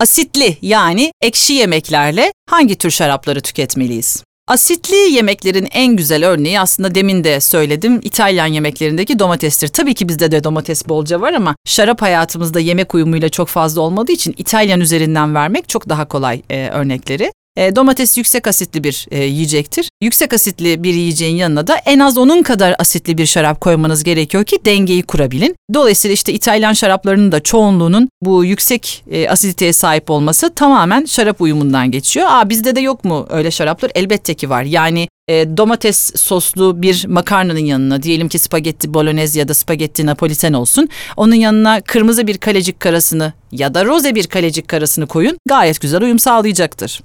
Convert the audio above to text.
Asitli yani ekşi yemeklerle hangi tür şarapları tüketmeliyiz? Asitli yemeklerin en güzel örneği aslında demin de söyledim İtalyan yemeklerindeki domatestir. Tabii ki bizde de domates bolca var ama şarap hayatımızda yemek uyumuyla çok fazla olmadığı için İtalyan üzerinden vermek çok daha kolay e, örnekleri. E, domates yüksek asitli bir e, yiyecektir. Yüksek asitli bir yiyeceğin yanına da en az onun kadar asitli bir şarap koymanız gerekiyor ki dengeyi kurabilin. Dolayısıyla işte İtalyan şaraplarının da çoğunluğunun bu yüksek e, asiditeye sahip olması tamamen şarap uyumundan geçiyor. Aa bizde de yok mu öyle şaraplar? Elbette ki var. Yani e, domates soslu bir makarnanın yanına diyelim ki spagetti bolognese ya da spagetti napoliten olsun. Onun yanına kırmızı bir kalecik karasını ya da roze bir kalecik karasını koyun gayet güzel uyum sağlayacaktır.